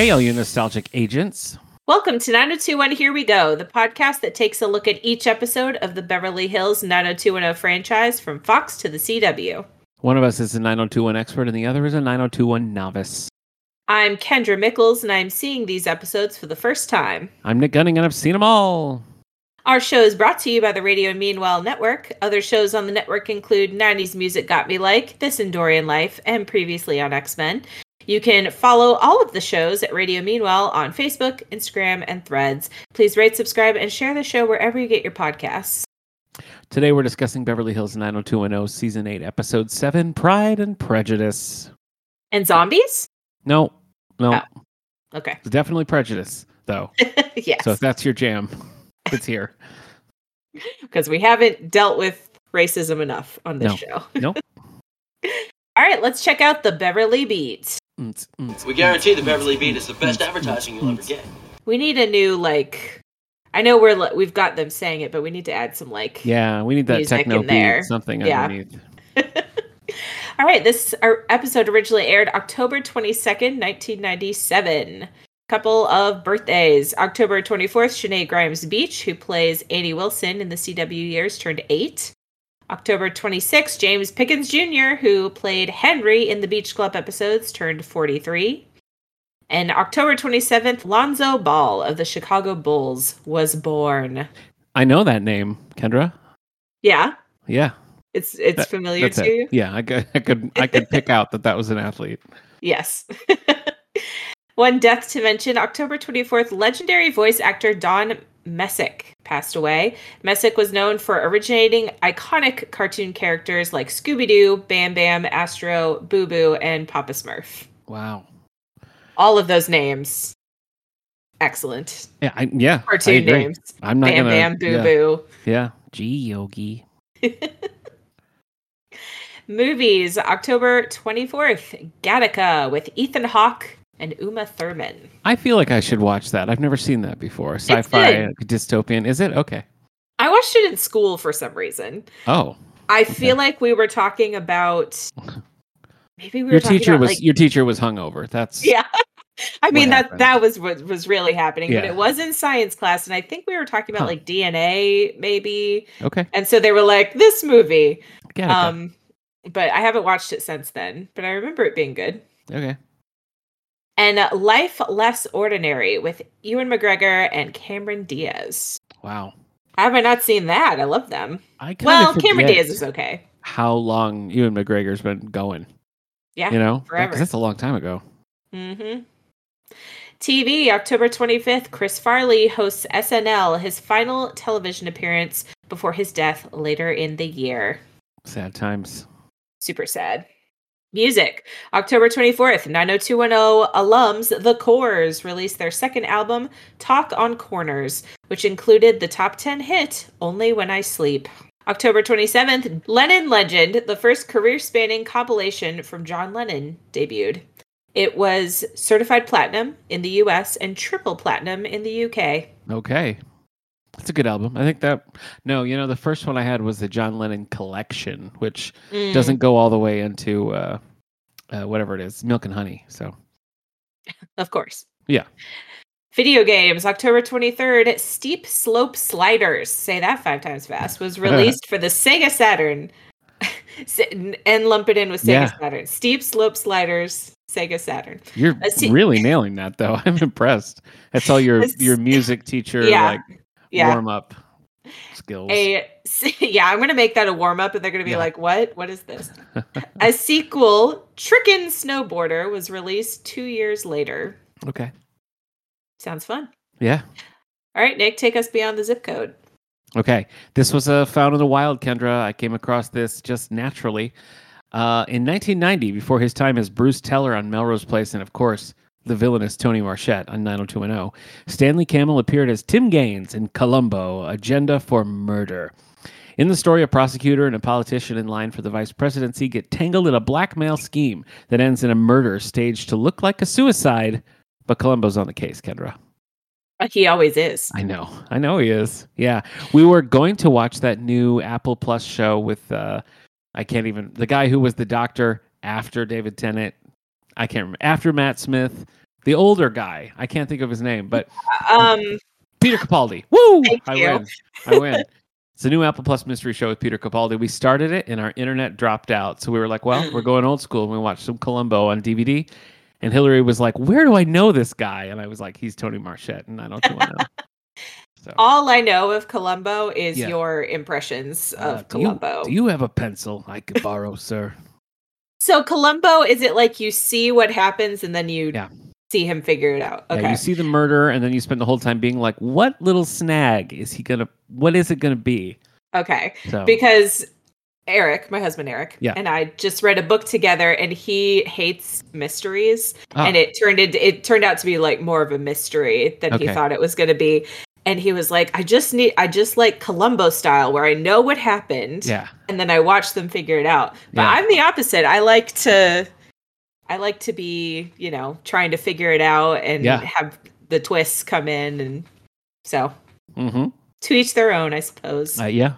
Hey, all you nostalgic agents. Welcome to 90210 Here We Go, the podcast that takes a look at each episode of the Beverly Hills 90210 franchise from Fox to the CW. One of us is a 9021 expert and the other is a 9021 novice. I'm Kendra Mickles, and I'm seeing these episodes for the first time. I'm Nick Gunning and I've seen them all. Our show is brought to you by the Radio Meanwhile Network. Other shows on the network include 90s Music Got Me Like, This Endorian Life, and previously on X Men. You can follow all of the shows at Radio Meanwhile on Facebook, Instagram, and Threads. Please rate, subscribe, and share the show wherever you get your podcasts. Today we're discussing Beverly Hills 90210 Season 8, Episode 7 Pride and Prejudice. And zombies? No, no. Oh. Okay. It's definitely prejudice, though. yes. So if that's your jam, it's here. Because we haven't dealt with racism enough on this No. show. Nope. All right, let's check out the Beverly Beat. We guarantee the Beverly Beat is the best advertising you'll ever get. We need a new like. I know we're li- we've got them saying it, but we need to add some like. Yeah, we need that techno in there. beat, something Yeah. underneath. All right, this our episode originally aired October 22nd, 1997. Couple of birthdays. October 24th, Shenae Grimes Beech, who plays Annie Wilson in the CW years, turned eight. October 26th, James Pickens Jr., who played Henry in the Beach Club episodes, turned 43. And October 27th, Lonzo Ball of the Chicago Bulls was born. I know that name, Kendra. Yeah, Yeah, it's it's That- familiar to it. you. Yeah, I could, I could, I could pick out that that was an athlete. Yes. One death to mention October 24th, legendary voice actor Don Messick passed away. Messick was known for originating iconic cartoon characters like Scooby Doo, Bam Bam, Astro, Boo Boo, and Papa Smurf. Wow. All of those names. Excellent. Yeah, I, yeah. Cartoon agree. names. I'm not Bam gonna. Bam, Boo yeah, Boo. Yeah. Gee, Yogi. Movies, October 24th, Gattaca with Ethan Hawke and Uma Thurman. I feel like I should watch that. I've never seen that before. Sci-fi dystopian. Is it okay? I watched it in school for some reason. Oh, I feel like we were talking about maybe we were your teacher about, was like, your teacher was hungover. That's yeah. I mean that happened. that was what was really happening, but it was in science class, and I think we were talking about Huh. like DNA maybe, okay. and so they were like this movie. Gattaca. Um, but I haven't watched it since then, but I remember it being good. okay. And uh, Life Less Ordinary with Ewan McGregor and Cameron Diaz. Wow. Have I not seen that? I love them. I Well, Cameron Diaz is okay. how long Ewan McGregor's been going. Yeah, You know, forever. that's a long time ago. Mm-hmm. TV, October 25th, Chris Farley hosts SNL, his final television appearance before his death later in the year. Sad times. Super sad. Music, October 24th, 90210 alums The Corrs released their second album, Talk on Corners, which included the top 10 hit, Only When I Sleep. October 27th, Lennon Legend, the first career spanning compilation from John Lennon, debuted. It was certified platinum in the US and triple platinum in the UK. Okay. That's a good album. I think that no, you know, the first one I had was the John Lennon collection, which Mm. doesn't go all the way into uh, uh whatever it is, milk and honey. So Of course. Yeah. Video games, October 23rd, Steep Slope Sliders, say that five times fast, was released for the Sega Saturn. And lump it in with Sega Yeah. Saturn. Steep Slope Sliders, Sega Saturn. you're really nailing that though. I'm impressed. That's all your your music teacher Yeah. like Yeah. warm up skills. A yeah, I'm gonna make that a warm up, and they're gonna be Yeah. like, "What? What is this?" a sequel, Trickin' Snowboarder, was released two years later. okay. Sounds fun. Yeah. All right, Nick, take us beyond the zip code. Okay. This was uh, found in the wild, Kendra. I came across this just naturally. Uh, in 1990, before his time as Bruce Teller on Melrose Place, and of course, the villainous Tony Marchette on 90210, Stanley Kamel appeared as Tim Gaines in Columbo Agenda for Murder. In the story, a prosecutor and a politician in line for the vice presidency get tangled in a blackmail scheme that ends in a murder staged to look like a suicide, but Columbo's on the case, Kendra. Like he always is. I know. I know he is. Yeah. We were going to watch that new Apple Plus show with uh I can't even the guy who was the doctor after David Tennant. I can't remember. After Matt Smith, The older guy. I can't think of his name, but Um, Peter Capaldi. Woo! I you. win. I win. It's a new Apple Plus mystery show with Peter Capaldi. We started it and our internet dropped out. So we were like, well, we're going old school. And we watched some Columbo on DVD. And Hillary was like, where do I know this guy? And I was like, he's Tony Marchette. And I don't you want to know. So, all I know of Columbo is Yeah. your impressions uh, of do you- Columbo. Do you, have a pencil I could borrow, sir? So Columbo, is it like you see what happens and then you Yeah. see him figure it out? Okay. Yeah, you see the murder, and then you spend the whole time being like, what little snag is he going to, what is it going to be? okay. So, Because Eric, my husband Eric, Yeah. and I just read a book together and he hates mysteries. Ah. And it turned into it turned out to be like more of a mystery than he thought it was gonna be. And he was like, I just need I just like Columbo style where I know what happened yeah. and then I watch them figure it out. But Yeah. I'm the opposite. I like to I like to be, you know, trying to figure it out and Yeah. have the twists come in and so Mm-hmm. to each their own, I suppose. Uh, yeah.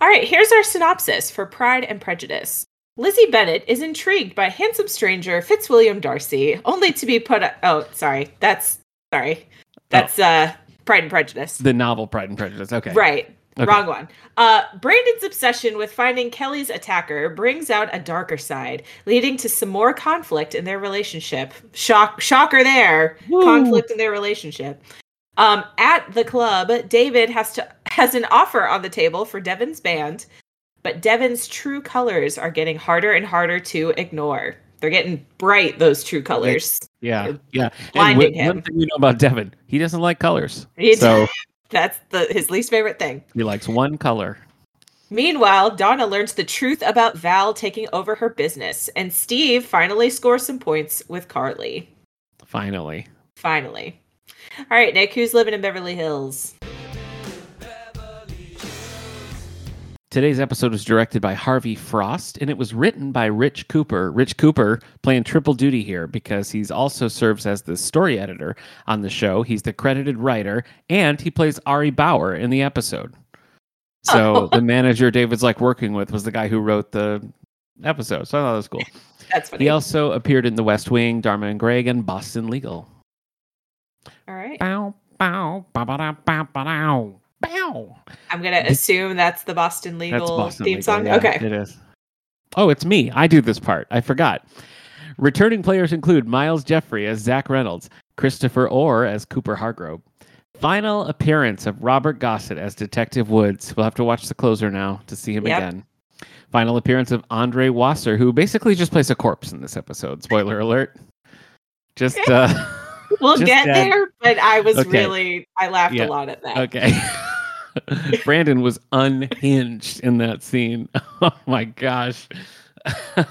All right, here's our synopsis for Pride and Prejudice. Lizzie Bennet is intrigued by handsome stranger Fitzwilliam Darcy, only to be put. oh, sorry, that's sorry, that's uh Pride and Prejudice. The novel Pride and Prejudice. Okay. Right, Okay. wrong one. Uh, Brandon's obsession with finding Kelly's attacker brings out a darker side, leading to some more conflict in their relationship. Shock, shocker there, Woo. conflict in their relationship. Um, at the club, David has to has an offer on the table for Devin's band, but Devin's true colors are getting harder and harder to ignore. They're getting bright; those true colors. Yeah. Yeah. blinding and one him. thing we know about Devin, he doesn't like colors. He- So That's the his least favorite thing. he likes one color. Meanwhile, Donna learns the truth about Val taking over her business, and Steve finally scores some points with Carly. Finally. Finally. All right, Nick, who's living in Beverly Hills? Today's episode was directed by Harvey Frost and it was written by Rich Cooper. Rich Cooper playing triple duty here because he's also serves as the story editor on the show. He's the credited writer and he plays Ari Bauer in the episode. So Oh. the manager David's like working with was the guy who wrote the episode. So I thought that was cool. That's funny. He also appeared in The West Wing, Dharma and Greg, and Boston Legal. All right. Bow, bow, da ba ba dow, bow. I'm going to assume that's the Boston Legal Boston theme Legal, song. yeah, okay. It is. Oh, it's me. I do this part. I forgot. Returning players include Myles Jeffrey as Zach Reynolds, Christopher Orr as Cooper Hargrove. Final appearance of Robert Gossett as Detective Woods. We'll have to watch the closer now to see him Yep. again. Final appearance of Andre Wasser, who basically just plays a corpse in this episode. Spoiler alert. Just uh We'll Just get add- there, but I was Okay. really, I laughed Yeah. a lot at that. Okay. Brandon was unhinged in that scene. Oh my gosh.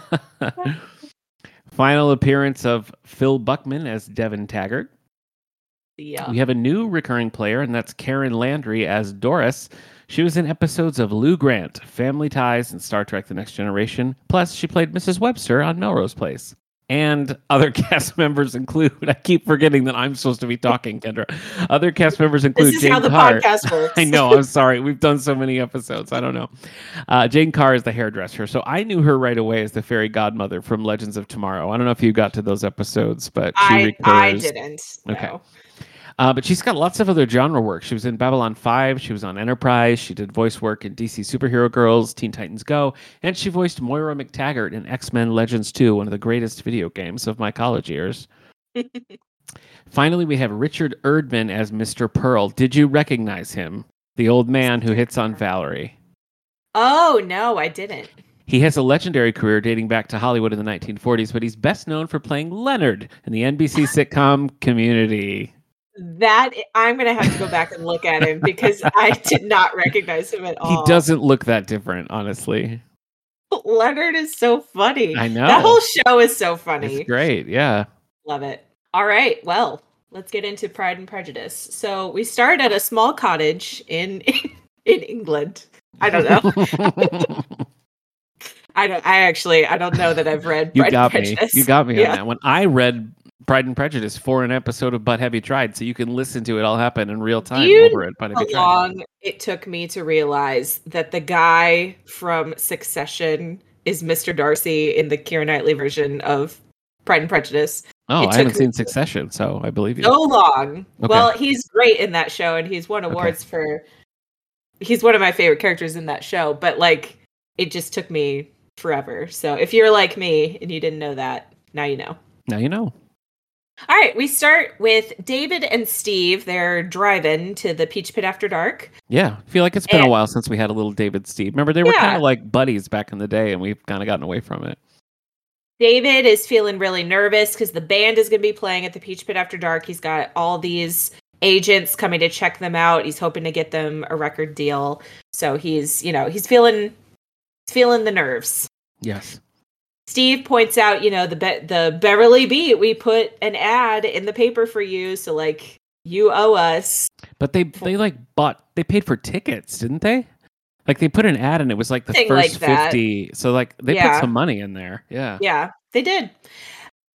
Final appearance of Phil Buckman as Devin Taggart. Yeah. We have a new recurring player, and that's Karen Landry as Doris. She was in episodes of Lou Grant, Family Ties, and Star Trek The Next Generation. Plus, she played Mrs. Webster on Melrose Place. And other cast members include, I keep forgetting that I'm supposed to be talking, Kendra. Other cast members include This is Jane how the Carr. podcast works. I know. I'm sorry. We've done so many episodes. I don't know. Uh, Jane Carr is the hairdresser, so I knew her right away as the fairy godmother from Legends of Tomorrow. I don't know if you got to those episodes, but she I, recurs. I didn't. Okay. Uh, but she's got lots of other genre work. She was in Babylon 5, she was on Enterprise, she did voice work in DC Superhero Girls, Teen Titans Go, and she voiced Moira MacTaggert in X Men Legends 2, one of the greatest video games of my college years. Finally, we have Richard Erdman as Mr. Pearl. Did you recognize him? The old man who hits on Valerie. Oh, no, I didn't. He has a legendary career dating back to Hollywood in the 1940s, but he's best known for playing Leonard in the NBC sitcom Community. That eh, I'm gonna have to go back and look at him because I did not recognize him at all. He doesn't look that different, honestly. Leonard is so funny. I know. That whole show is so funny. It's great. Yeah. Love it. All right. Well, let's get into Pride and Prejudice. So we start at a small cottage in in England. I don't know. I don't. I actually. I don't know that I've read you Pride got and me. Prejudice. You got me Yeah. on that one. I read Pride and Prejudice for an episode of But Have You Tried, so you can listen to it all happen in real time You over it. But How long it took me to realize that the guy from Succession is Mr. Darcy in the Keira Knightley version of Pride and Prejudice. Oh, I haven't seen Succession, so I believe you. so long. Okay. Well, he's great in that show, and he's won Okay. awards for. He's one of my favorite characters in that show, but like, it just took me forever. So if you're like me and you didn't know that, now you know. Now you know. All right, we start with David and Steve. They're driving to the Peach Pit after dark. Yeah, I feel like it's been a while since we had a little David Steve. Remember, they were Yeah. kind of like buddies back in the day, and we've kind of gotten away from it. David is feeling really nervous because the band is going to be playing at the Peach Pit after dark. He's got all these agents coming to check them out. He's hoping to get them a record deal. So he's, you know, he's feeling feeling the nerves. Yes. Steve points out, you know, the Be- the Beverly Beat. We put an ad in the paper for you, so like you owe us. But they they like bought they paid for tickets, didn't they? Like they put an ad and it was like the Thing first like fifty. So like they Yeah. put some money in there. Yeah. Yeah, they did.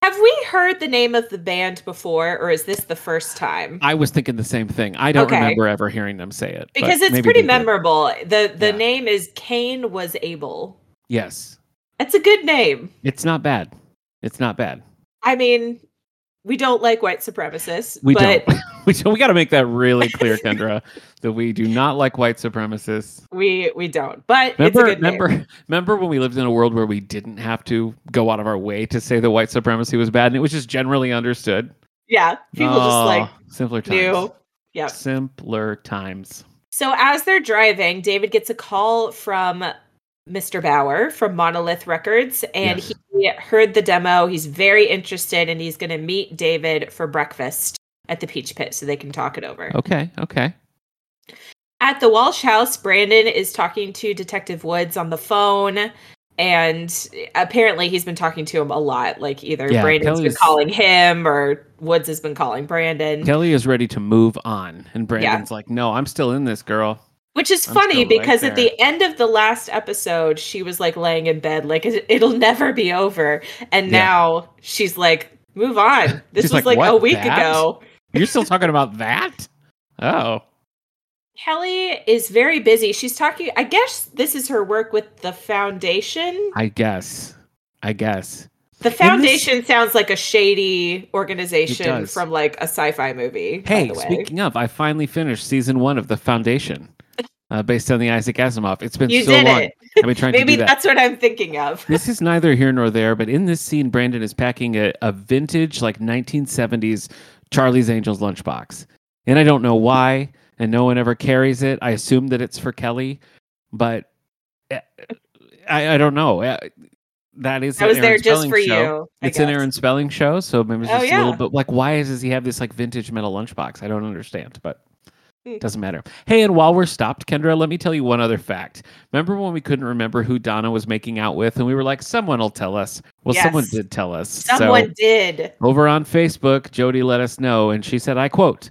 Have we heard the name of the band before, or is this the first time? I was thinking the same thing. I don't Okay. remember ever hearing them say it. because it's pretty memorable. The the Yeah. name is Cain was able. Yes. That's a good name. It's not bad. It's not bad. I mean, we don't like white supremacists, We but. we don't, we got to make that really clear, Kendra, that we do not like white supremacists. we we don't. But Remember, it's a good remember, name. remember when we lived in a world where we didn't have to go out of our way to say that white supremacy was bad, and it was just generally understood. Yeah, people just ah, like Oh, simpler times. knew. Yep. Simpler times. So as they're driving, David gets a call from Mr. Bauer from Monolith Records, and Yes. he heard the demo. He's very interested, and he's going to meet David for breakfast at the Peach Pit so they can talk it over. Okay. Okay. At the Walsh house, Brandon is talking to Detective Woods on the phone, and apparently he's been talking to him a lot. Like either Yeah, Brandon's been calling him or Woods has been calling Brandon. Kelly is ready to move on, and Brandon's like, "No, I'm still in this, girl." Which is I'm funny still right because at the end of the last episode, she was like laying in bed, like "It- it'll never be over. And Yeah. now she's like, move on. This was like, like, a week that?" ago. You're still talking about that? Oh, Kelly is very busy. She's talking, I guess this is her work with the foundation. I guess. I guess. The foundation sounds like a shady organization from like a sci fi movie. Hey, speaking of, I finally finished season one of The Foundation, uh, based on the Isaac Asimov. It's been you so did long. it. I've been trying to Maybe do that. that's what I'm thinking of. this is neither here nor there, but in this scene, Brandon is packing a, a vintage, like 1970s Charlie's Angels lunchbox. And I don't know why, and no one ever carries it. I assume that it's for Kelly, but eh, I, I don't know. Uh, That is I was there just for show. you. I It's an. Aaron Spelling show, so maybe it's Oh, just a little bit like why does he have this like vintage metal lunchbox? I don't understand, but. Mm. doesn't matter. Hey, and while we're stopped, Kendra, let me tell you one other fact. Remember when we couldn't remember who Donna was making out with, and we were like, someone will tell us. Well, someone did tell us. Someone so did. over on Facebook, Jody let us know, and she said, I quote,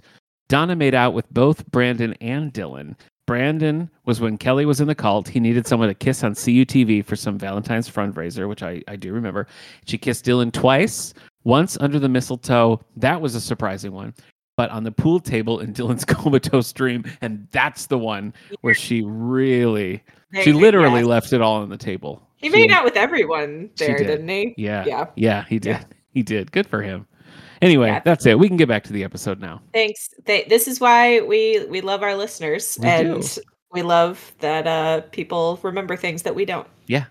Donna made out with both Brandon and Dylan. Brandon was when Kelly was in the cult. He needed someone to kiss on CUTV for some Valentine's fundraiser, which I, I do remember. She kissed Dylan twice, once under the mistletoe. That was a surprising one. But on the pool table in Dylan's comatose dream. And that's the one where she really, There she literally yes. left it all on the table. He She- made out with everyone there, did. not he? Yeah. Yeah. Yeah, he did. Yeah. He did. Good for him. Anyway, Yeah. that's it. We can get back to the episode now. Thanks. They, this is why we we love our listeners, We and do. we love that uh, people remember things that we don't. Yeah.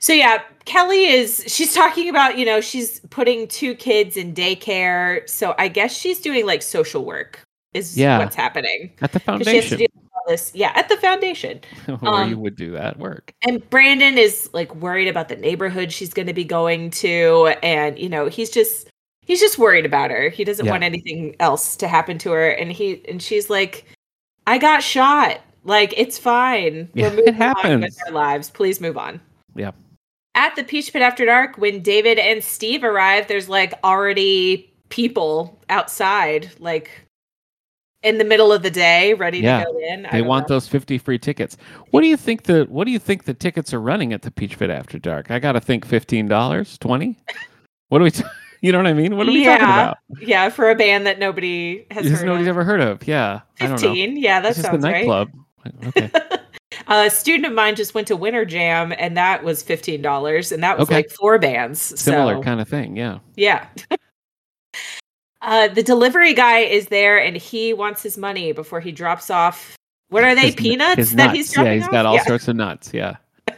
So yeah, Kelly is she's talking about you know she's putting two kids in daycare, so I guess she's doing like social work is Yeah. what's happening. At the 'Cause she has to foundation. this, yeah, at the foundation. where um, you would do that work. And Brandon is like worried about the neighborhood she's going to be going to and you know, he's just he's just worried about her. He doesn't Yeah. want anything else to happen to her and he and she's like I got shot. Like it's fine. Yeah, We're it moving on happens. with our lives. Please move on. Yeah. At the Peach Pit after dark, when David and Steve arrive, there's like already people outside, like in the middle of the day, ready Yeah. to go in. I They want know. those 50 free tickets. What do you think the what do you think the tickets are running at the Peach Pit After Dark? I got to think $15, 20? What do we t- You know what I mean? What are we talking Yeah. about? Yeah, for a band that nobody has nobody's of. ever heard of. Yeah. I don't know. 15. Yeah, that It's just a sounds right. nightclub. Okay. A student of mine just went to Winter Jam, and that was fifteen dollars, and that was Okay. like four bands. Similar so, kind of thing. Yeah. yeah. uh, the delivery guy is there, and he wants his money before he drops off. What are they? His peanuts his that nuts. he's dropping Yeah, he's off? got all Yeah. sorts of nuts. Yeah.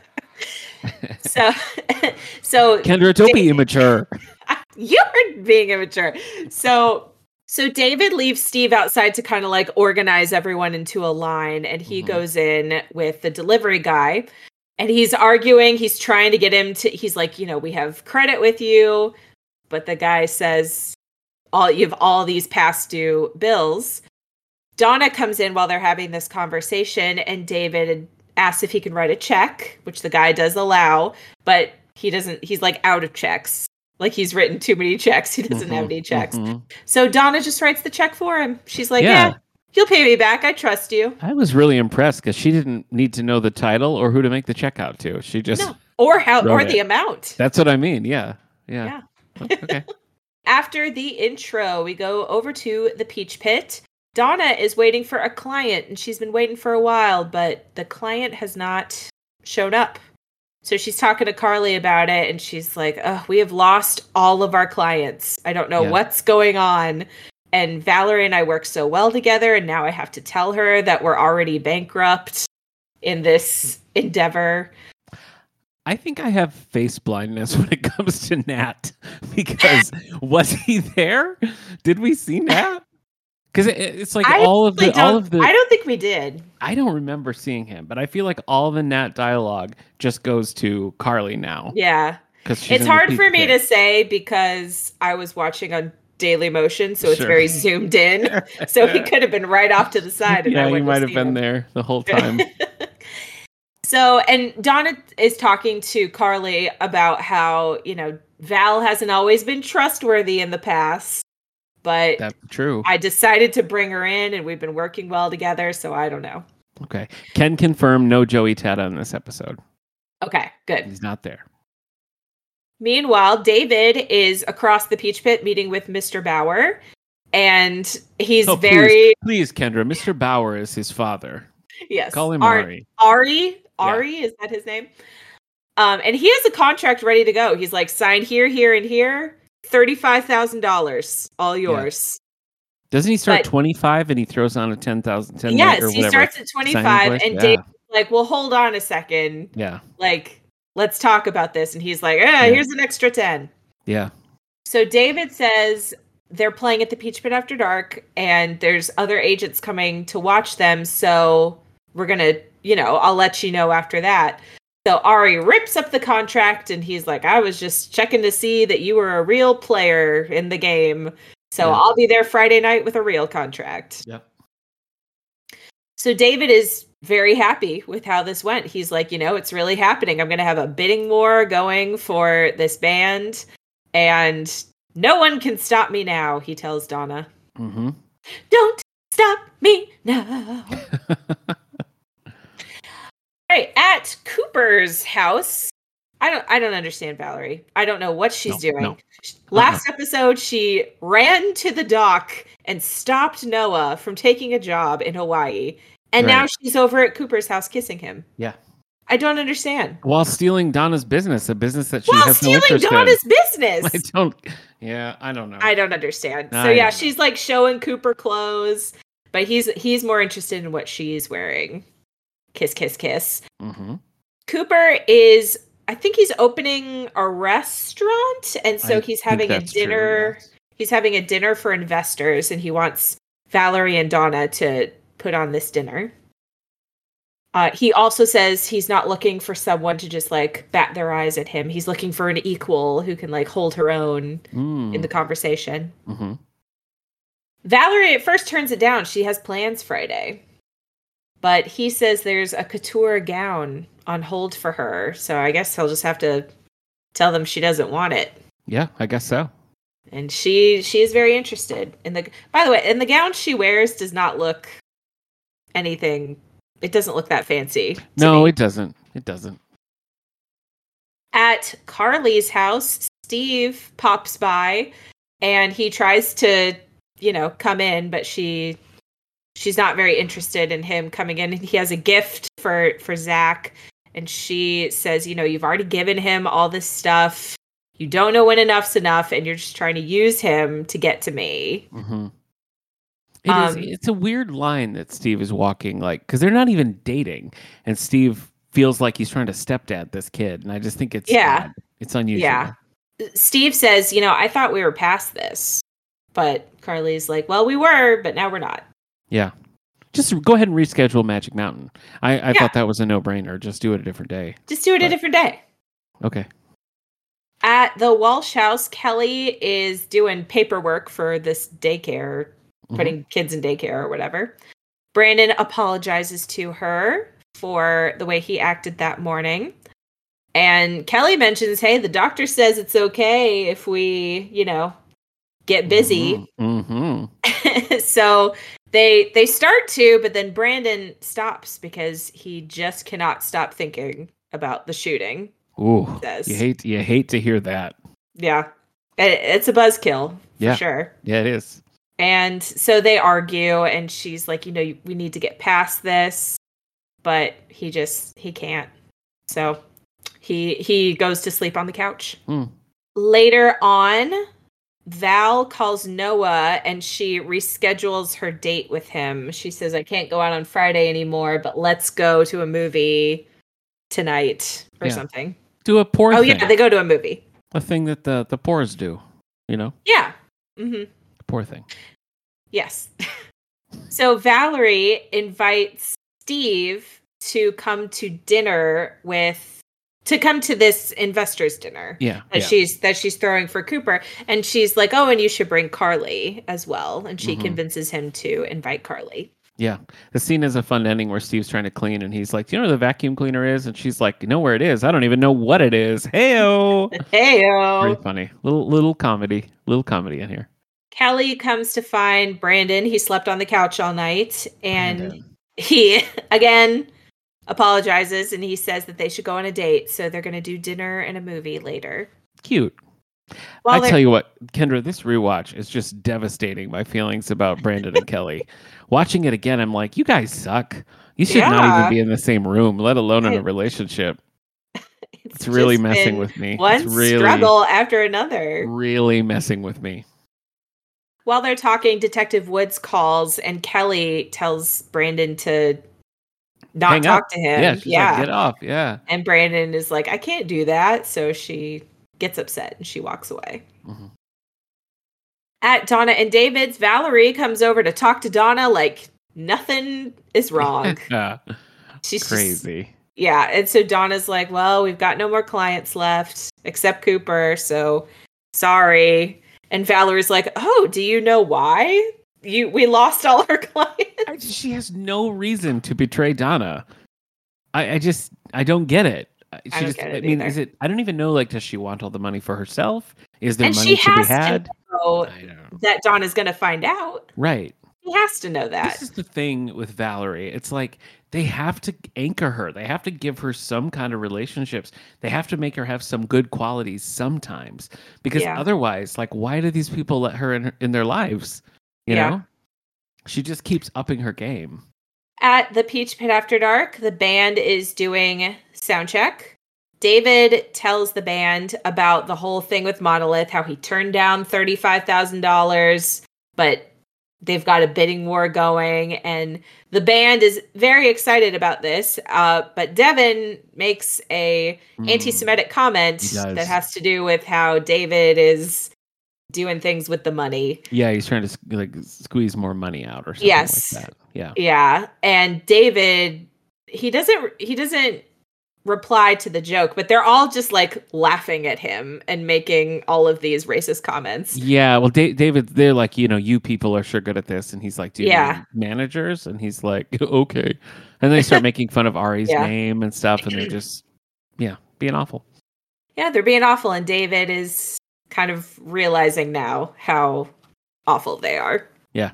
So, so Kendra, don't be immature. You're being immature. So so David leaves Steve outside to kind of like organize everyone into a line and he Mhm. goes in with the delivery guy and he's arguing, he's trying to get him to he's like, you know, we have credit with you, but the guy says all you have all these past due bills. Donna comes in while they're having this conversation and David asks if he can write a check, which the guy does allow, but he doesn't he's like out of checks. Like he's written too many checks. He doesn't have Mhm, any checks. mhm. So Donna just writes the check for him. She's like, Yeah. "Yeah, you'll pay me back. I trust you." I was really impressed because she didn't need to know the title or who to make the check out to. She just, No. Or how or Wrote the amount. that's what I mean. Yeah. Yeah. Oh, okay. After the intro, we go over to the Peach Pit. Donna is waiting for a client and she's been waiting for a while, but the client has not shown up. So she's talking to Carly about it and she's like, "Oh, we have lost all of our clients. I don't know Yeah. what's going on." And Valerie and I work so well together and now I have to tell her that we're already bankrupt in this endeavor. I think I have face blindness when it comes to Nat because was he there? Did we see Nat? Because it, it's like I all of the all of the I don't think we did. I don't remember seeing him, but I feel like all the Nat dialogue just goes to Carly now Yeah. because it's hard for me to say because I was watching on Daily Motion, so it's Sure. very zoomed in. So he could have been right off to the side. And yeah, he might have been him. there the whole time. So, and Donna is talking to Carly about how, you know, Val hasn't always been trustworthy in the past, but That's true. I decided to bring her in and we've been working well together. So I don't know. Okay, can confirm no Joey Tata in this episode. Okay, good. He's not there. Meanwhile, David is across the Peach Pit meeting with Mr. Bauer, and he's Oh, very please, Kendra. Mr. Bauer is his father. yes. Call him Ar- Ari. Ari, Ari, is that his name? Um, and he has a contract ready to go. He's like, sign here, here, and here. Thirty-five thousand dollars, all yours. Doesn't he start but- 25 and he throws on a 10,000 10 yes, or he whatever? starts at twenty-five, and yeah. Dave's like, "Well, hold on a second. yeah, Like, let's talk about this." And he's like, "Yeah, Yeah. here's an extra 10. yeah. So David says they're playing at the Peach Pit after dark, and there's other agents coming to watch them. So we're gonna, you know, I'll let you know after that. So Ari rips up the contract, and he's like, "I was just checking to see that you were a real player in the game. So Yeah. I'll be there Friday night with a real contract." Yep. So David is very happy with how this went. He's like, you know, it's really happening. I'm going to have a bidding war going for this band, and no one can stop me now, he tells Donna. Mm-hmm. Don't stop me now. Right, at Cooper's house. I don't I don't understand Valerie. I don't know what she's No, doing. no. Last uh-huh. episode she ran to the dock and stopped Noah from taking a job in Hawaii. And now she's over at Cooper's house kissing him. Yeah. I don't understand. While stealing Donna's business, a business that she While has no stealing interest Donna's in. business. I don't. Yeah, I don't know. I don't understand. So I yeah, she's like showing Cooper clothes, but he's he's more interested in what she's wearing. Kiss, kiss, kiss. mm-hmm. Cooper is, I think he's opening a restaurant, and so I he's having a that's true, dinner. yes. He's having a dinner for investors, and he wants Valerie and Donna to put on this dinner. Uh, he also says he's not looking for someone to just like bat their eyes at him. He's looking for an equal who can like hold her own Mm. in the conversation. mm-hmm. Valerie at first turns it down. She has plans Friday. But he says there's a couture gown on hold for her. So I guess he'll just have to tell them she doesn't want it. Yeah, I guess so. And she she is very interested in the By the way, and the gown she wears does not look anything it doesn't look that fancy. No, me. it doesn't. It doesn't. At Carly's house, Steve pops by and he tries to, you know, come in, but she she's not very interested in him coming in. He has a gift for for Zach, and she says, you know, you've already given him all this stuff. You don't know when enough's enough, and you're just trying to use him to get to me. Mm-hmm. It is. Um, It's a weird line that Steve is walking, like, because they're not even dating, and Steve feels like he's trying to stepdad this kid, and I just think it's Yeah. odd. it's unusual. Yeah. Steve says, you know, I thought we were past this, but Carly's like, well, we were, but now we're not. Yeah. Just go ahead and reschedule Magic Mountain. I, I Yeah. thought that was a no brainer. Just do it a different day. Just do it a different day. Okay. At the Walsh house, Kelly is doing paperwork for this daycare, Mhm. putting kids in daycare or whatever. Brandon apologizes to her for the way he acted that morning. And Kelly mentions, hey, the doctor says it's okay if we, you know, get busy. Mm-hmm. so they they start to, but then Brandon stops because he just cannot stop thinking about the shooting. Ooh. Says. You hate you hate to hear that. Yeah. It, it's a buzzkill for Yeah. sure. Yeah, it is. And so they argue, and she's like, you know, we need to get past this, but he just he can't. So he he goes to sleep on the couch. Hmm. Later on, Val calls Noah and she reschedules her date with him. She says, I can't go out on Friday anymore, but let's go to a movie tonight or Yeah. something. Do a poor Oh thing. yeah, they go to a movie. a thing that the the poors do. You know, Yeah. Mm-hmm. poor thing. Yes. so Valerie invites Steve to come to dinner with to come to this investors dinner Yeah. that yeah. she's that she's throwing for Cooper and she's like, "Oh, and you should bring Carly as well." And she Mhm. convinces him to invite Carly. Yeah. The scene is a fun ending where Steve's trying to clean and he's like, Do you know where the vacuum cleaner is? And she's like, You know where it is. I don't even know what it is. Heyo. Heyo. funny. Little little comedy. Little comedy in here. Kelly comes to find Brandon. He slept on the couch all night and Brandon. he again apologizes and he says that they should go on a date so they're going to do dinner and a movie later Cute. While I tell you what, Kendra, this rewatch is just devastating my feelings about Brandon and Kelly. Watching it again, I'm like, you guys suck. You should not even be in the same room, let alone in a relationship. It's really messing with me. one it's really, struggle after another really messing with me. while they're talking detective woods calls and kelly tells brandon to not Hang talk up. to him yeah, she's like, get off. Yeah. and brandon is like i can't do that so she gets upset and she walks away Mhm. at donna and david's valerie comes over to talk to donna like nothing is wrong Yeah. she's just- Crazy. yeah and so donna's like well we've got no more clients left except cooper so sorry and valerie's like oh do you know why you we lost all our clients I- she has no reason to betray Donna. I, I just I don't get it. Uh, I- She don't just, get it I mean, either. is it? I don't even know. Like, does she want all the money for herself? Is there And money she to be has to had? I know. that donna's gonna find out Right. he has to know that This is the thing with Valerie. It's like they have to anchor her. They have to give her some kind of relationships. They have to make her have some good qualities sometimes. Because Yeah. otherwise, like, why do these people let her in her, in their lives? You Yeah. know, she just keeps upping her game. At the Peach Pit After Dark, the band is doing sound check. David tells the band about the whole thing with Monolith, how he turned down $35,000, but they've got a bidding war going. And the band is very excited about this. Uh, but Devin makes a Mm. anti-Semitic comment that has to do with how David is doing things with the money. Yeah, he's trying to like squeeze more money out or something Yes. like that. Yeah. Yeah, and David he doesn't he doesn't reply to the joke, but they're all just like laughing at him and making all of these racist comments. Yeah, well, da- David, they're like, you know, you people are sure good at this, and he's like, do you Yeah. managers? And he's like, okay, and they start making fun of Ari's Yeah. name and stuff, and they're just, yeah, being awful. Yeah, they're being awful and David is kind of realizing now how awful they are. Yeah.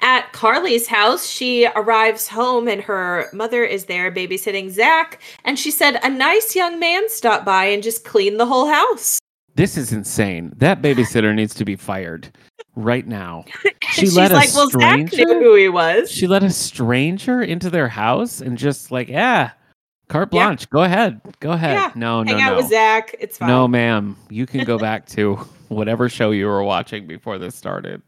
At Carly's house, she arrives home and her mother is there babysitting Zach. And she said, A nice young man stopped by and just cleaned the whole house. This is insane. That babysitter needs to be fired. right now. She let a like, well, Zach stranger. knew who he was. She let a stranger into their house and just like, yeah, carte Yeah. blanche. Go ahead, go ahead. Yeah, No, no, Hang out no, with Zach. It's fine. no, ma'am. You can go back to whatever show you were watching before this started.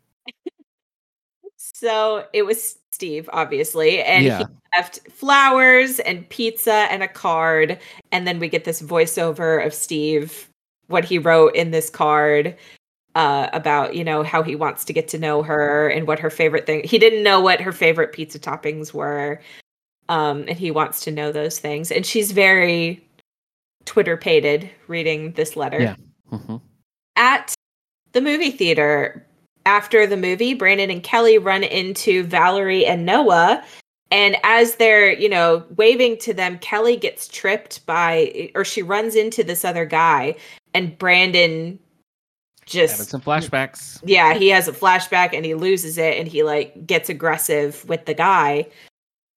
So it was Steve, obviously, and yeah, he left flowers and pizza and a card. And then we get this voiceover of Steve, what he wrote in this card uh, about, you know, how he wants to get to know her and what her favorite thing. He didn't know what her favorite pizza toppings were. Um, and he wants to know those things. And she's very Twitter pated reading this letter Yeah. Mhm. at the movie theater after the movie brandon and kelly run into valerie and noah and as they're you know waving to them kelly gets tripped by or she runs into this other guy and brandon having just some flashbacks. yeah he has a flashback and he loses it and he like gets aggressive with the guy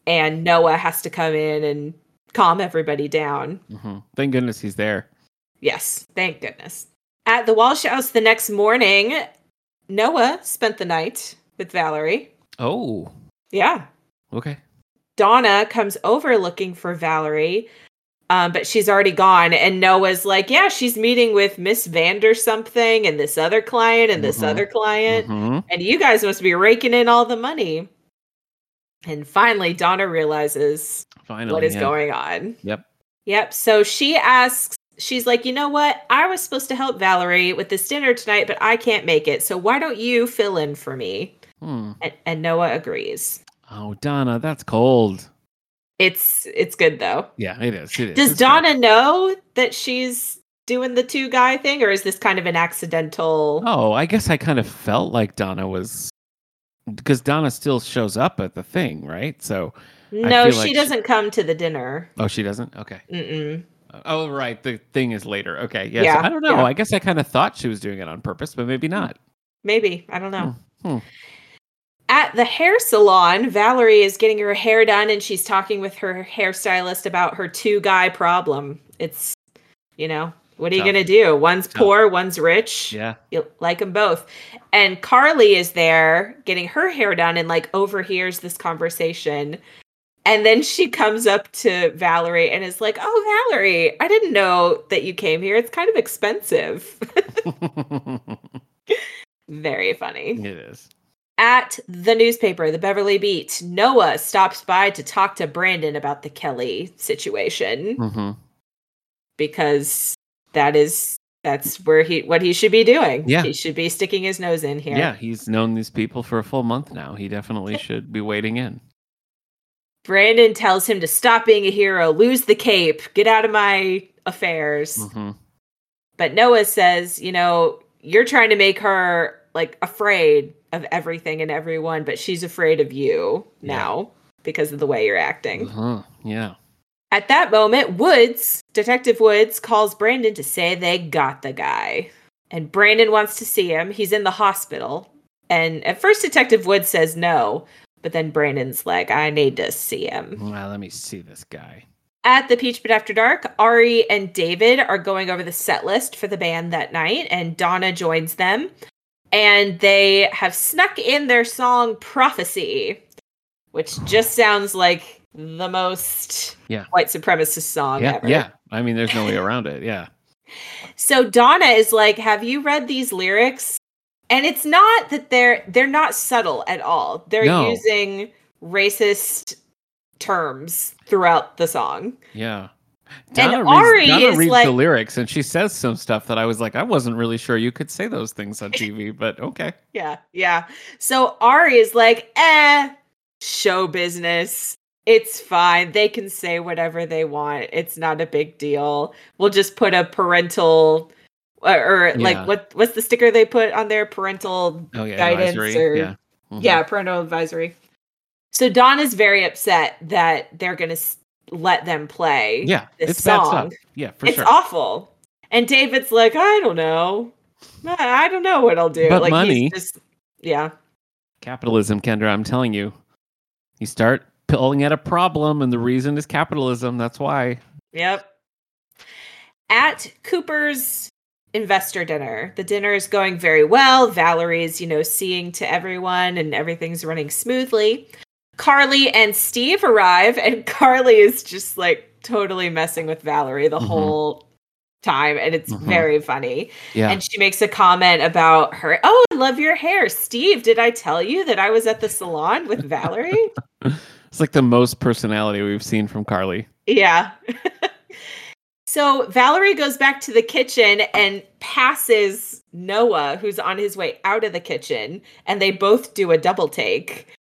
and noah has to come in and calm everybody down hmm Thank goodness he's there. Yes, thank goodness. At the Walsh house the next morning, Noah spent the night with Valerie. Oh, Yeah. okay. Donna comes over looking for Valerie, um, but she's already gone. And Noah's like, Yeah, she's meeting with Miss Vander something and this other client and this Mhm. other client. Mhm. And you guys must be raking in all the money. And finally, Donna realizes Finally, what is yeah. going on. Yep. Yep. So she asks, she's like, you know what? I was supposed to help Valerie with this dinner tonight, but I can't make it. So why don't you fill in for me? Hmm. And, and Noah agrees. Oh, Donna, that's cold. It's it's good though. Yeah, it is. It is. Does It's. Donna know that she's doing the two guy thing, or is this kind of an accidental? Oh, I guess I kind of felt like Donna was because Donna still shows up at the thing, right? So, no, she like she- doesn't come to the dinner. oh, she doesn't. Okay. Mm-mm. Oh, right. The thing is later. Okay. Yes. Yeah, I don't know. yeah. I guess I kind of thought she was doing it on purpose, but maybe not. Maybe I don't know. Hmm, hmm. At the hair salon, Valerie is getting her hair done and she's talking with her hairstylist about her two guy problem. It's, you know, what are you going to do? One's Tough. poor, one's rich. Yeah. You like them both. And Carly is there getting her hair done and like overhears this conversation. And then she comes up to Valerie and is like, Oh, Valerie, I didn't know that you came here. It's kind of expensive. Very funny. it is. At the newspaper, the Beverly Beat, Noah stops by to talk to Brandon about the Kelly situation hmm because that is that's where he what he should be doing. Yeah. He should be sticking his nose in here. Yeah. He's known these people for a full month now. He definitely should be waiting in. Brandon tells him to stop being a hero, lose the cape, get out of my affairs. hmm But Noah says, you know, you're trying to make her like afraid of everything and everyone, but she's afraid of you Yeah. now because of the way you're acting. Uh-huh. Yeah. At that moment, Woods, Detective Woods, calls Brandon to say they got the guy. And Brandon wants to see him. He's in the hospital. And at first, Detective Woods says no. But then Brandon's like, I need to see him. Well, let me see this guy. At the Peach Pit After Dark, Ari and David are going over the set list for the band that night, and Donna joins them. And they have snuck in their song Prophecy, which just sounds like the most Yeah. white supremacist song Yeah. ever. Yeah. I mean, there's no way around it. Yeah. So Donna is like, "Have you read these lyrics?" And it's not that they're they're not subtle at all. They're No. using racist terms throughout the song. Yeah. And Donna Ari reads, Donna is reads like- the lyrics and she says some stuff that I was like, I wasn't really sure you could say those things on TV, but okay. Yeah, yeah. So Ari is like, "Eh, show business. It's fine. They can say whatever they want. It's not a big deal. We'll just put a parental or, or Yeah. like what what's the sticker they put on their parental Oh yeah, Guidance advisory. or- yeah. Mhm. Yeah, parental advisory. So Don is very upset that they're going to let them play. Yeah. this It's bad song. stuff. Yeah, for it's sure. awful. And David's like, I don't know. I I don't know what I'll do. But like money. he's just yeah. Capitalism, Kendra, I'm telling you. You start pulling at a problem and the reason is capitalism. That's why. Yep. At Cooper's investor dinner. The dinner is going very well. Valerie's, you know, seeing to everyone and everything's running smoothly. Carly and Steve arrive, and Carly is just like totally messing with Valerie the Mhm. whole time, and it's Mhm. very funny. Yeah. And she makes a comment about her, oh, I love your hair. Steve, did I tell you that I was at the salon with Valerie? it's like the most personality we've seen from Carly. Yeah. so Valerie goes back to the kitchen and passes Noah, who's on his way out of the kitchen, and they both do a double take.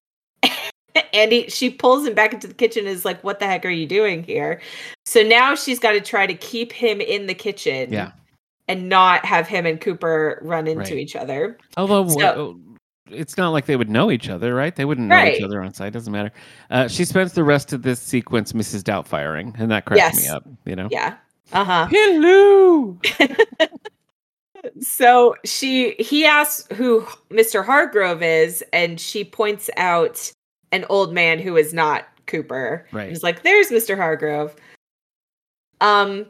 and he, she pulls him back into the kitchen and is like, What the heck are you doing here? So now she's got to try to keep him in the kitchen Yeah. and not have him and Cooper run into Right. each other. Although So- w- it's not like they would know each other, right? They wouldn't know each other on sight. Doesn't matter. Uh, she spends the rest of this sequence Mrs. Doubtfiring, and that cracks me up. You know. Yeah. Uh huh. Hello. So she he asks who Mr. Hargrove is, and she points out an old man who is not Cooper. Right. He's like, "There's Mr. Hargrove." Um,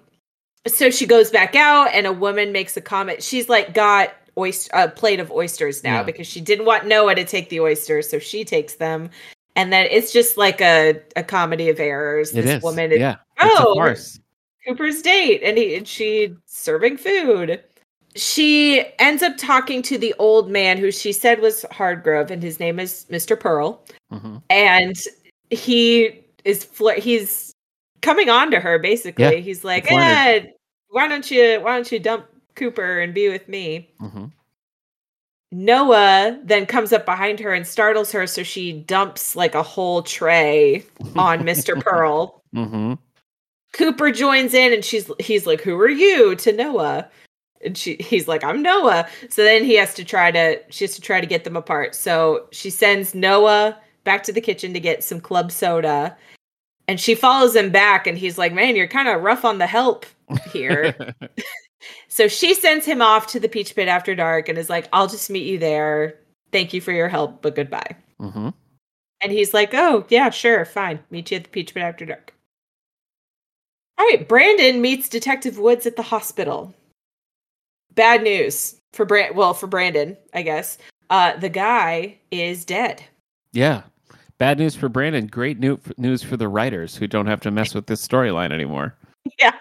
so she goes back out, and a woman makes a comment. She's like, got oyster a plate of oysters now Yeah. because she didn't want Noah to take the oysters, so she takes them. And then it's just like a, a comedy of errors. It this is. woman is yeah. Oh. Cooper's date and he and she serving food. She ends up talking to the old man who she said was Hargrove and his name is Mr. Pearl Mhm. and he is flir- he's coming on to her basically. Yeah, he's like. "Eh, why don't you why don't you dump Cooper and be with me?" Mhm. Noah then comes up behind her and startles her so she dumps like a whole tray on Mr. Pearl. Mhm. Cooper joins in and she's he's like, "Who are you?" to Noah. And she he's like, "I'm Noah." So then he has to try to she has to try to get them apart. So she sends Noah back to the kitchen to get some club soda. And she follows him back and he's like, "Man, you're kind of rough on the help here." so she sends him off to the Peach Pit after dark and is like, "I'll just meet you there. Thank you for your help, but goodbye." Mhm. And he's like, "Oh, yeah, sure, fine. Meet you at the Peach Pit after dark." All right, Brandon meets Detective Woods at the hospital. Bad news for Brand. Well, for Brandon, I guess. Uh, the guy is dead. Yeah. Bad news for Brandon. Great new- news for the writers who don't have to mess with this storyline anymore. yeah.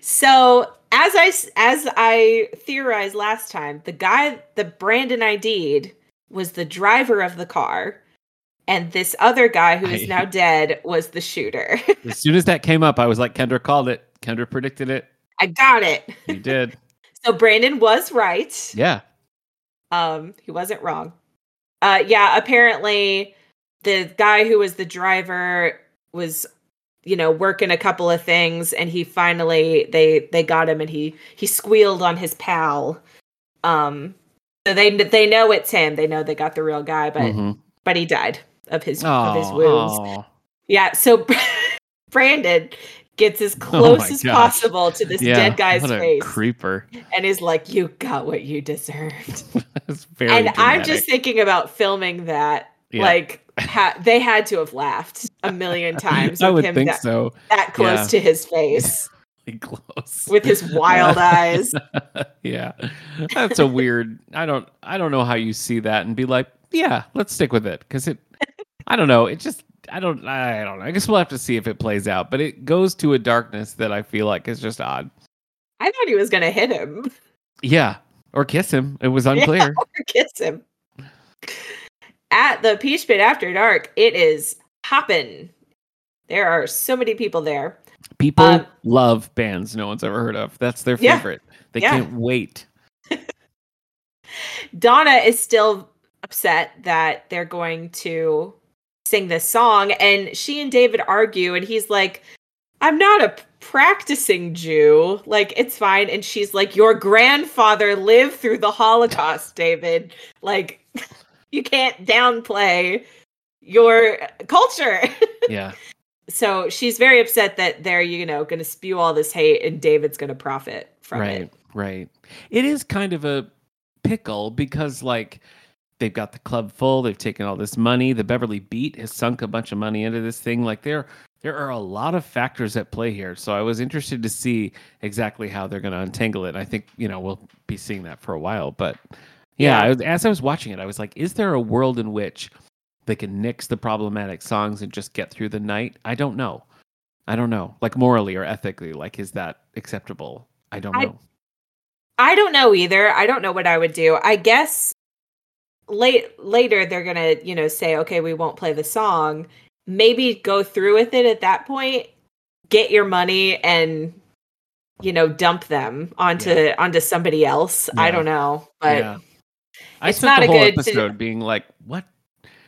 So as I as I theorized last time, the guy that Brandon ID'd was the driver of the car, and this other guy who is now dead was the shooter. As soon as that came up, I was like, Kendra called it. Kendra predicted it. I got it. You did. So Brandon was right. Yeah. Um, he wasn't wrong. Uh, yeah, apparently the guy who was the driver was, you know, working a couple of things, and he finally they they got him, and he he squealed on his pal. Um, so they they know it's him. They know they got the real guy, but Mhm. but he died of his of his wounds. Yeah, so Brandon gets as Oh close my as gosh. possible to this Yeah, dead guy's face, creeper. and is like, "You got what you deserved." And I'm just thinking about filming that. Yeah. Like ha- they had to have laughed a million times. I with would him think that, so. that close Yeah. to his face Close. with his wild eyes. yeah. That's a weird. I don't I don't know how you see that and be like, yeah, let's stick with it cuz it I don't know, it just I don't I don't know. I guess we'll have to see if it plays out, but it goes to a darkness that I feel like is just odd. I thought he was gonna hit him Yeah, or kiss him. It was unclear. or kiss him. At the Peach Pit after dark, it is hopping. There are so many people there. People Um, love bands no one's ever heard of. That's their Yeah. favorite. They Yeah. can't wait. Donna is still upset that they're going to sing this song and she and David argue and he's like I'm not a practicing Jew like it's fine and she's like your grandfather lived through the Holocaust David like you can't downplay your culture Yeah. so she's very upset that they're you know going to spew all this hate and David's going to profit from right it right Right. it is kind of a pickle because like they've got the club full they've taken all this money the beverly beat has sunk a bunch of money into this thing like they're There are a lot of factors at play here, so I was interested to see exactly how they're going to untangle it. I think you know we'll be seeing that for a while, but yeah, Yeah. As I was watching it, I was like, is there a world in which they can nix the problematic songs and just get through the night? I don't know. I don't know. Like morally or ethically, like is that acceptable? I don't I- know. I don't know either. I don't know what I would do. I guess late later they're gonna, you know, say, okay, we won't play the song. Maybe go through with it at that point, get your money and you know, dump them onto onto somebody else. I don't know. But yeah. I it's spent not the a whole episode being like, what?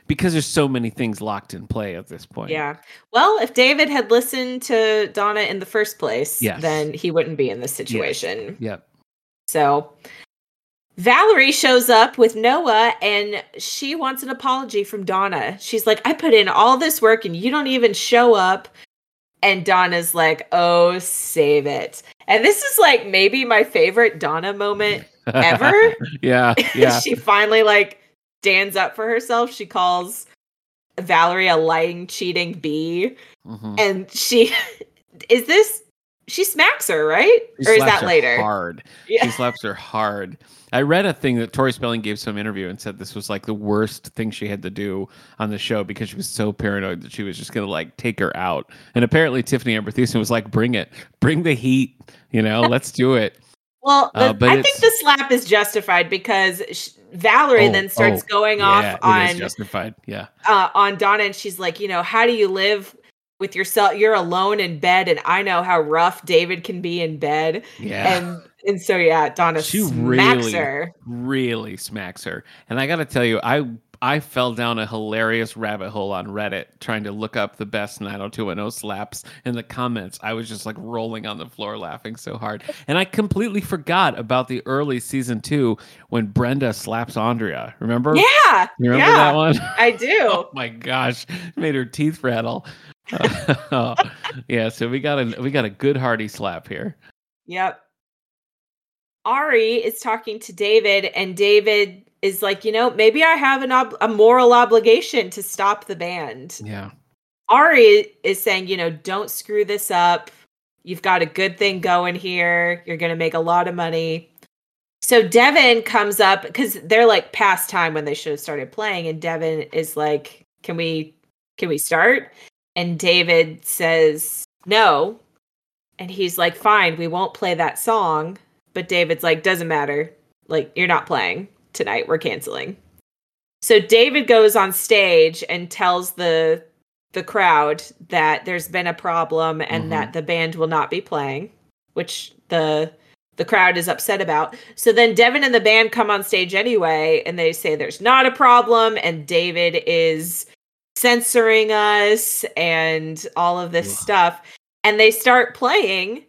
Because there's so many things locked in play at this point. yeah. Well, if David had listened to Donna in the first place, Yes. then he wouldn't be in this situation. Yep. So Valerie shows up with Noah and she wants an apology from Donna. She's like, I put in all this work and you don't even show up. And Donna's like, oh, save it. And this is like maybe my favorite Donna moment ever. yeah. Yeah. she finally like stands up for herself. She calls Valerie a lying, cheating bee. Mhm. And she is this she smacks her, right? She or is that her later? Hard. Yeah. She slaps her hard. I read a thing that Tori Spelling gave some interview and said this was like the worst thing she had to do on the show because she was so paranoid that she was just gonna like take her out. And apparently Tiffani Amber Thiessen was like, "Bring it, bring the heat. You know, let's do it." Well, Uh, the- but I think the slap is justified because sh- Valerie Oh, then starts oh, going yeah, off on justified. Yeah, uh, on Donna, and she's like, you know, how do you live with yourself? You're alone in bed, and I know how rough David can be in bed, yeah. and and so yeah, Donna She smacks really- her. really smacks her. And I got to tell you, I I fell down a hilarious rabbit hole on Reddit trying to look up the best 90210 slaps in the comments. I was just like rolling on the floor laughing so hard. And I completely forgot about the early season 2 when Brenda slaps Andrea. Remember? Yeah, You remember yeah, that one? I do. oh my gosh, made her teeth rattle. Oh, yeah, so we got a we got a good hearty slap here. Yep. Ari is talking to David, and David is like, you know, maybe I have an ob- a moral obligation to stop the band. Yeah. Ari is saying, you know, don't screw this up. You've got a good thing going here. You're going to make a lot of money. So Devin comes up because they're like past time when they should have started playing, and Devin is like, "Can we, can we start?" And David says no, and he's like, "Fine, we won't play that song." But David's like, "Doesn't matter. Like, you're not playing tonight. We're canceling." So David goes on stage and tells the the crowd that there's been a problem and Mhm. that the band will not be playing, which the the crowd is upset about. So then Devin and the band come on stage anyway and they say there's not a problem and David is censoring us and all of this Ugh. stuff and they start playing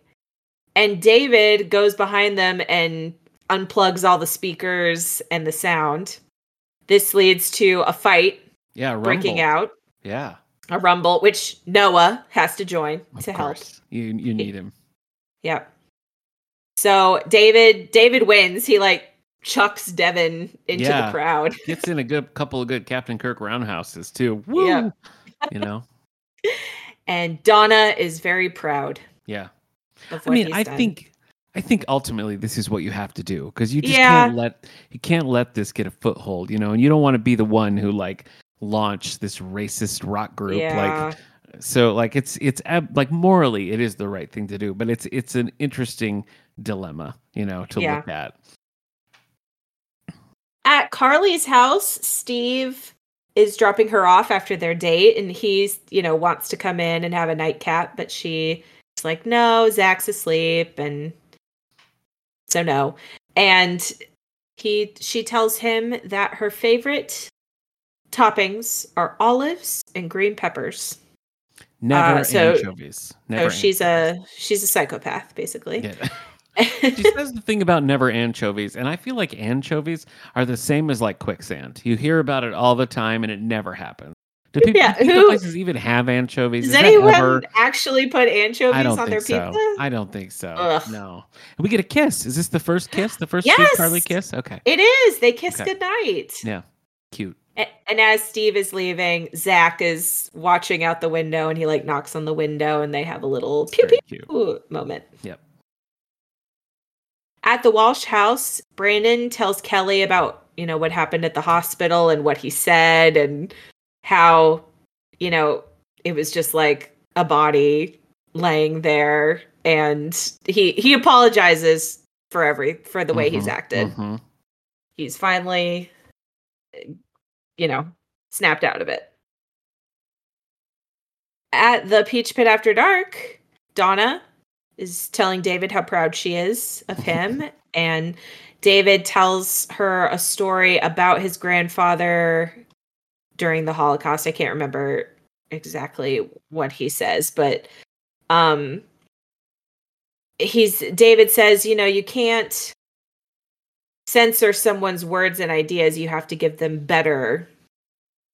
and David goes behind them and unplugs all the speakers and the sound. This leads to a fight Yeah, Rumble. breaking out Yeah. a rumble, which Noah has to join Of to help. You you need him. Yep. So David David wins. He like chucks Devin into Yeah. the crowd. Gets in a good couple of good Captain Kirk roundhouses too. Woo! Yeah. You know? And Donna is very proud Yeah. of I mean, I done. think I think ultimately this is what you have to do because you just Yeah. can't let you can't let this get a foothold, you know, and you don't want to be the one who like launched this racist rock group yeah. like so like it's it's ab- like morally it is the right thing to do, but it's it's an interesting dilemma, you know, to Yeah. look at. At Carly's house, Steve is dropping her off after their date and he's, you know, wants to come in and have a nightcap, but she's like, no, Zach's asleep and so no. And he she tells him that her favorite toppings are olives and green peppers. Never uh, so- anchovies. Never so she's a she's a psychopath basically. Yeah. she says the thing about never anchovies, and I feel like anchovies are the same as like quicksand. You hear about it all the time, and it never happens. Do people Yeah, who- the places even have anchovies? Does Is anyone ever- actually put anchovies on their so. pizza? I don't think so. Ugh. No. And we get a kiss. Is this the first kiss? The first Steve Yes! Carly kiss? Okay. It is. They kiss Okay. goodnight. Yeah. Cute. A- And as Steve is leaving, Zach is watching out the window and he like knocks on the window and they have a little pew pew moment. Yep. At the Walsh house, Brandon tells Kelly about, you know, what happened at the hospital and what he said and how, you know, it was just like a body laying there and he he apologizes for every for the way he's Mhm, acted. mhm. He's finally you know, snapped out of it. At the Peach Pit after dark, Donna is telling David how proud she is of him. and David tells her a story about his grandfather during the Holocaust. I can't remember exactly what he says, but um he's David says, you know, you can't censor someone's words and ideas. You have to give them better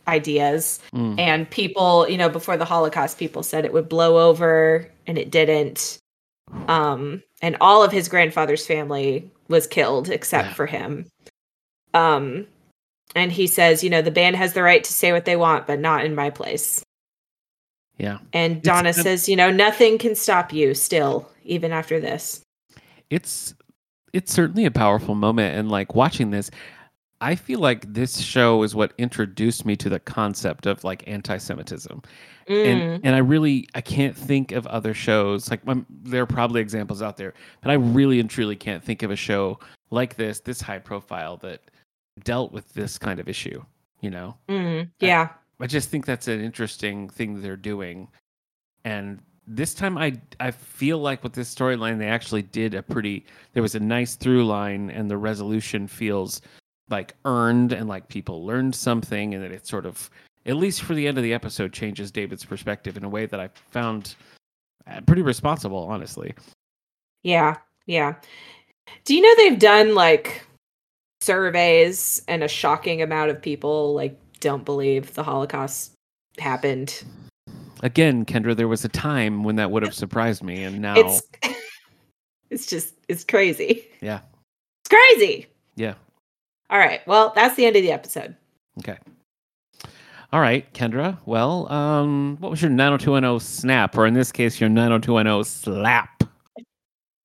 ideas. Mm. And people, you know, before the Holocaust, people said it would blow over and it didn't. Um, and all of his grandfather's family was killed except Yeah. for him. Um, and he says, you know, the band has the right to say what they want, but not in my place. Yeah. And Donna a- says, you know, nothing can stop you still, even after this. it's it's certainly a powerful moment and like watching this i feel like this show is what introduced me to the concept of like anti-semitism Mm, and and i really i can't think of other shows like um, there are probably examples out there but i really and truly can't think of a show like this this high profile that dealt with this kind of issue you know mm, yeah. I just think that's an interesting thing they're doing. And this time I I feel like with this storyline they actually did a pretty there was a nice through line and the resolution feels like earned and like people learned something and that it sort of at least for the end of the episode changes David's perspective in a way that I found uh, pretty responsible honestly. Yeah, yeah. Do you know they've done like surveys and a shocking amount of people like don't believe the Holocaust happened? Again, Kendra, there was a time when that would have surprised me and now It's it's just it's crazy. Yeah. It's crazy. yeah. All right. Well, that's the end of the episode. Okay. All right, Kendra. Well, um, what was your 90210 snap, or in this case, your 90210 slap?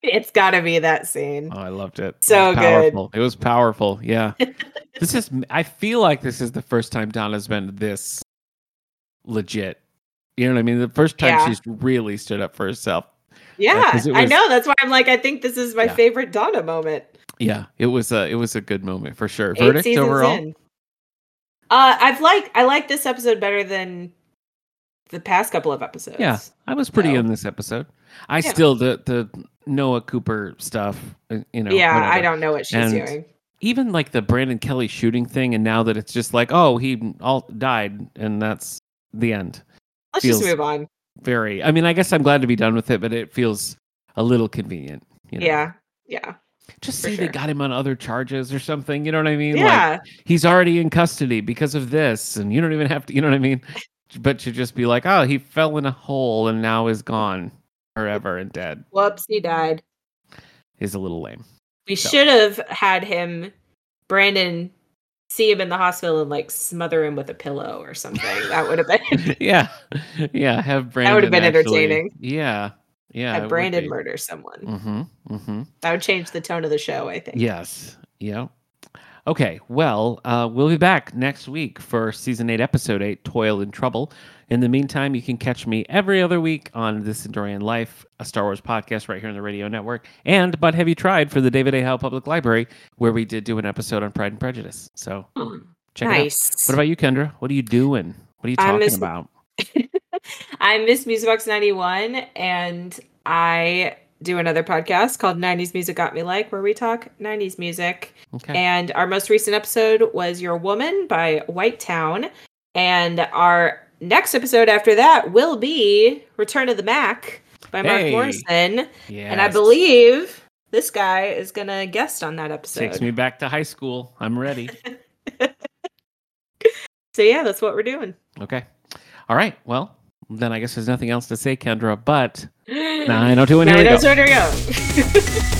It's got to be that scene. Oh, I loved it. It So good. powerful. It was powerful. Yeah. this is. I feel like this is the first time Donna's been this legit. You know what I mean? The first time Yeah. she's really stood up for herself. Yeah, 'cause it I know. That's why I'm like, I think this is my Yeah. favorite Donna moment. Yeah, it was a it was a good moment for sure. Eight Verdict overall. in. Uh, I've liked I like this episode better than the past couple of episodes. Yeah, I was pretty So- in this episode. I Yeah. still the the Noah Cooper stuff. uh, You know. yeah, whatever. I don't know what she's And doing. even like the Brandon Kelly shooting thing, and now that it's just like, oh, he all died, and that's the end. Let's feels- just move on. Very. I mean, I guess I'm glad to be done with it, but it feels a little convenient. You know? Yeah, yeah, Just say sure. they got him on other charges or something. You know what I mean? yeah. Like he's already in custody because of this, and you don't even have to. You know what I mean? But to just be like, oh, he fell in a hole and now is gone forever and dead Whoops, he died. is a little lame. We So- should have had him, Brandon, see him in the hospital and like smother him with a pillow or something. That would have been yeah, yeah. Have Brandon. That would have been actually- entertaining. Yeah, yeah. had Brandon murder someone. Mm-hmm. Mm-hmm. That would change the tone of the show. I think. Yes. Yeah. Okay. Well, uh, we'll be back next week for season eight, episode eight, Toil and Trouble. In the meantime, you can catch me every other week on This Endorian Life, a Star Wars podcast right here on the radio network, and But Have You Tried for the David A. Howe Public Library, where we did do an episode on Pride and Prejudice. So hmm. check it out. nice. What about you, Kendra? What are you doing? What are you talking Miss- about? I'm Miss Musicbox 91, and I do another podcast called 90s Music Got Me Like, where we talk 90s music. Okay. And our most recent episode was Your Woman by White Town. And our next episode after that will be Return of the Mac by Mark Hey. Morrison. yeah. And I believe this guy is going to guest on that episode. takes me back to high school. I'm ready. So, yeah, that's what we're doing. Okay. All right. Well, then I guess there's nothing else to say, Kendra, but 902 and here we go. 902, here we go.